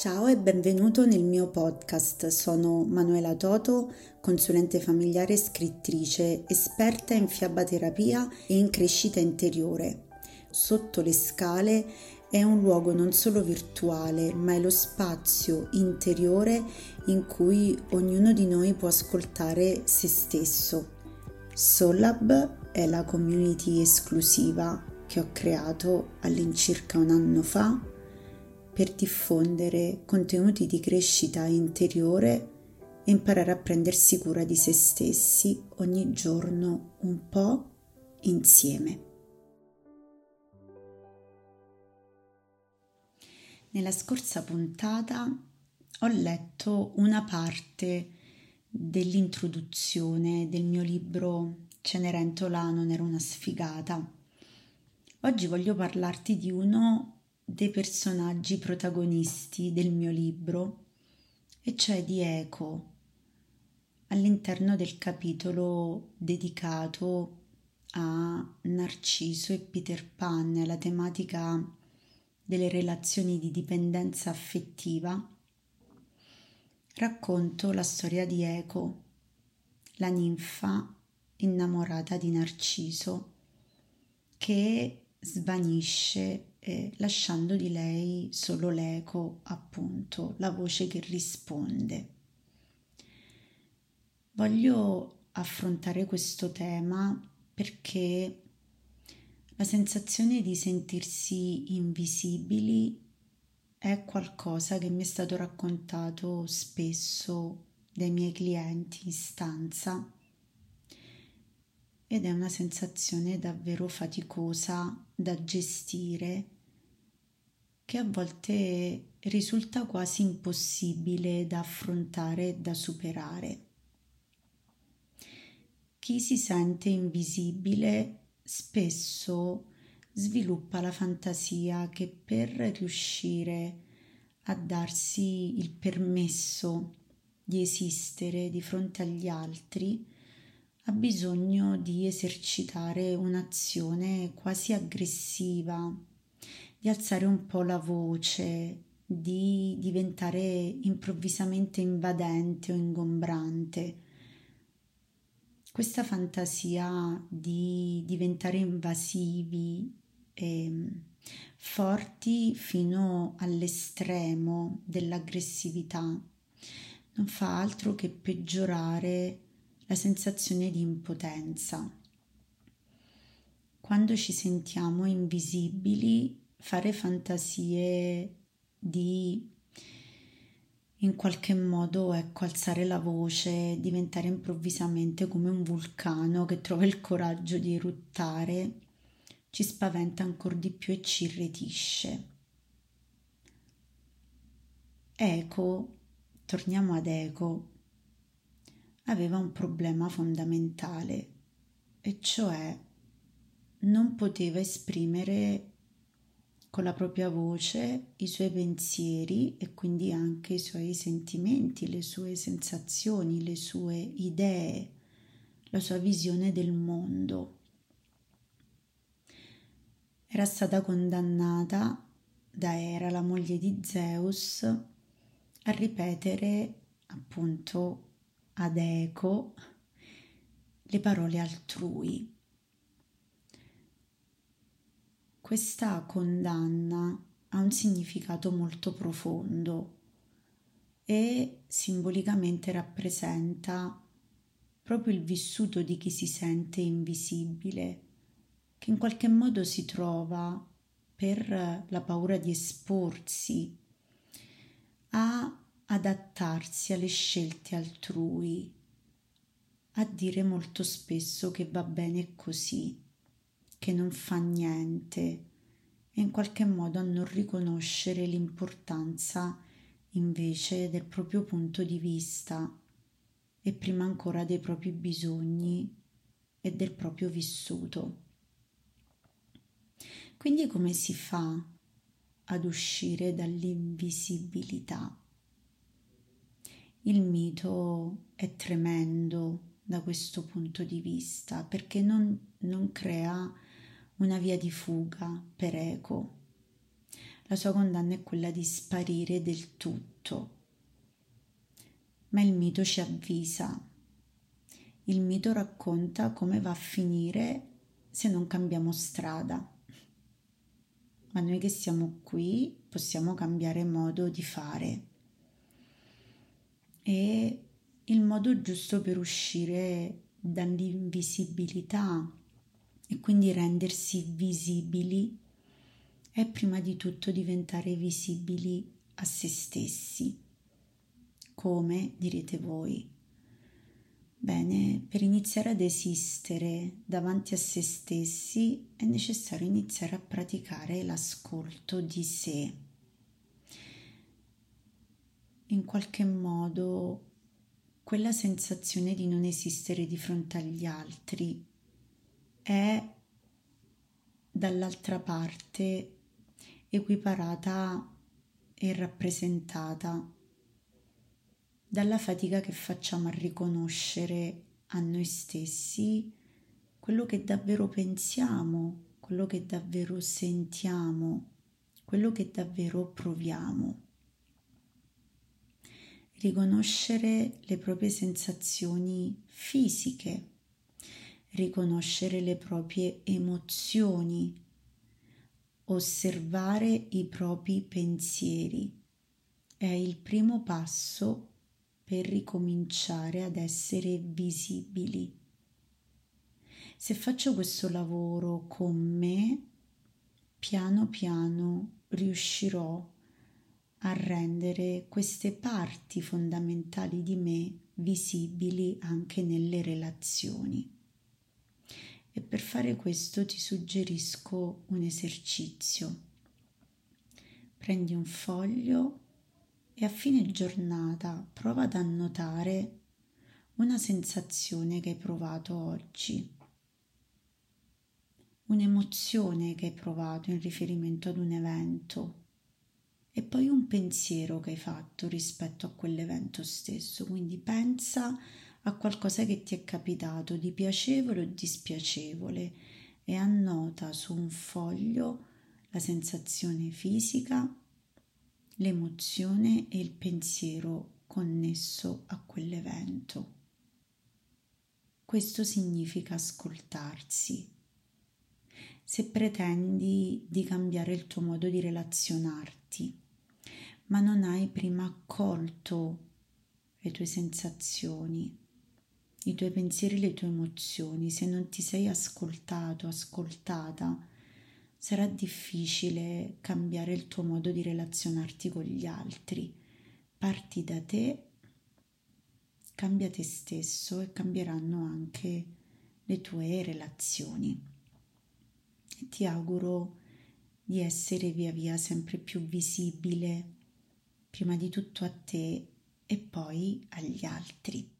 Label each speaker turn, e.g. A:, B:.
A: Ciao e benvenuto nel mio podcast. Sono Manuela Toto, consulente familiare e scrittrice, esperta in fiabaterapia e in crescita interiore. Sotto le scale è un luogo non solo virtuale, ma è lo spazio interiore in cui ognuno di noi può ascoltare se stesso. Solab è la community esclusiva che ho creato all'incirca un anno fa per diffondere contenuti di crescita interiore e imparare a prendersi cura di se stessi ogni giorno un po' insieme. Nella scorsa puntata ho letto una parte dell'introduzione del mio libro Cenerentola non era una sfigata. Oggi voglio parlarti di uno dei personaggi protagonisti del mio libro, e cioè di Eco, all'interno del capitolo dedicato a Narciso e Peter Pan, alla tematica delle relazioni di dipendenza affettiva, racconto la storia di Eco, la ninfa innamorata di Narciso, che svanisce eh, lasciando di lei solo l'eco, appunto, la voce che risponde. Voglio affrontare questo tema perché la sensazione di sentirsi invisibili è qualcosa che mi è stato raccontato spesso dai miei clienti in stanza ed è una sensazione davvero faticosa da gestire che a volte risulta quasi impossibile da affrontare e da superare. Chi si sente invisibile spesso sviluppa la fantasia che per riuscire a darsi il permesso di esistere di fronte agli altri, ha bisogno di esercitare un'azione quasi aggressiva, di alzare un po' la voce, di diventare improvvisamente invadente o ingombrante. Questa fantasia di diventare invasivi e forti fino all'estremo dell'aggressività non fa altro che peggiorare la sensazione di impotenza. Quando ci sentiamo invisibili, fare fantasie di in qualche modo ecco alzare la voce, diventare improvvisamente come un vulcano che trova il coraggio di eruttare, ci spaventa ancora di più e ci irretisce. Eco, torniamo ad Eco, aveva un problema fondamentale, e cioè non poteva esprimere con la propria voce i suoi pensieri e quindi anche i suoi sentimenti, le sue sensazioni, le sue idee, la sua visione del mondo. Era stata condannata da Era, la moglie di Zeus, a ripetere appunto ad eco le parole altrui. Questa condanna ha un significato molto profondo e simbolicamente rappresenta proprio il vissuto di chi si sente invisibile, che in qualche modo si trova per la paura di esporsi a adattarsi alle scelte altrui, a dire molto spesso che va bene così, che non fa niente e in qualche modo a non riconoscere l'importanza invece del proprio punto di vista e prima ancora dei propri bisogni e del proprio vissuto. Quindi come si fa ad uscire dall'invisibilità? Il mito è tremendo da questo punto di vista perché non, non crea una via di fuga per eco. la sua condanna è quella di sparire del tutto. Ma il mito ci avvisa. Il mito racconta come va a finire se non cambiamo strada. Ma noi che siamo qui possiamo cambiare modo di fare. E il modo giusto per uscire dall'invisibilità e quindi rendersi visibili è prima di tutto diventare visibili a se stessi. Come direte voi? Bene, per iniziare ad esistere davanti a se stessi è necessario iniziare a praticare l'ascolto di sé. In qualche modo quella sensazione di non esistere di fronte agli altri è dall'altra parte equiparata e rappresentata dalla fatica che facciamo a riconoscere a noi stessi quello che davvero pensiamo, quello che davvero sentiamo, quello che davvero proviamo. Riconoscere le proprie sensazioni fisiche riconoscere le proprie emozioni, osservare i propri pensieri. È il primo passo per ricominciare ad essere visibili. Se faccio questo lavoro con me, piano piano riuscirò a rendere queste parti fondamentali di me visibili anche nelle relazioni. E per fare questo ti suggerisco un esercizio. Prendi un foglio e a fine giornata prova ad annotare una sensazione che hai provato oggi, un'emozione che hai provato in riferimento ad un evento e poi un pensiero che hai fatto rispetto a quell'evento stesso. Quindi pensa a qualcosa che ti è capitato di piacevole o dispiacevole e annota su un foglio la sensazione fisica, l'emozione e il pensiero connesso a quell'evento. Questo significa ascoltarsi. Se pretendi di cambiare il tuo modo di relazionarti, ma non hai prima accolto le tue sensazioni, i tuoi pensieri, le tue emozioni, se non ti sei ascoltato, ascoltata, sarà difficile cambiare il tuo modo di relazionarti con gli altri. Parti da te, cambia te stesso e cambieranno anche le tue relazioni. E ti auguro di essere via via sempre più visibile, prima di tutto a te e poi agli altri.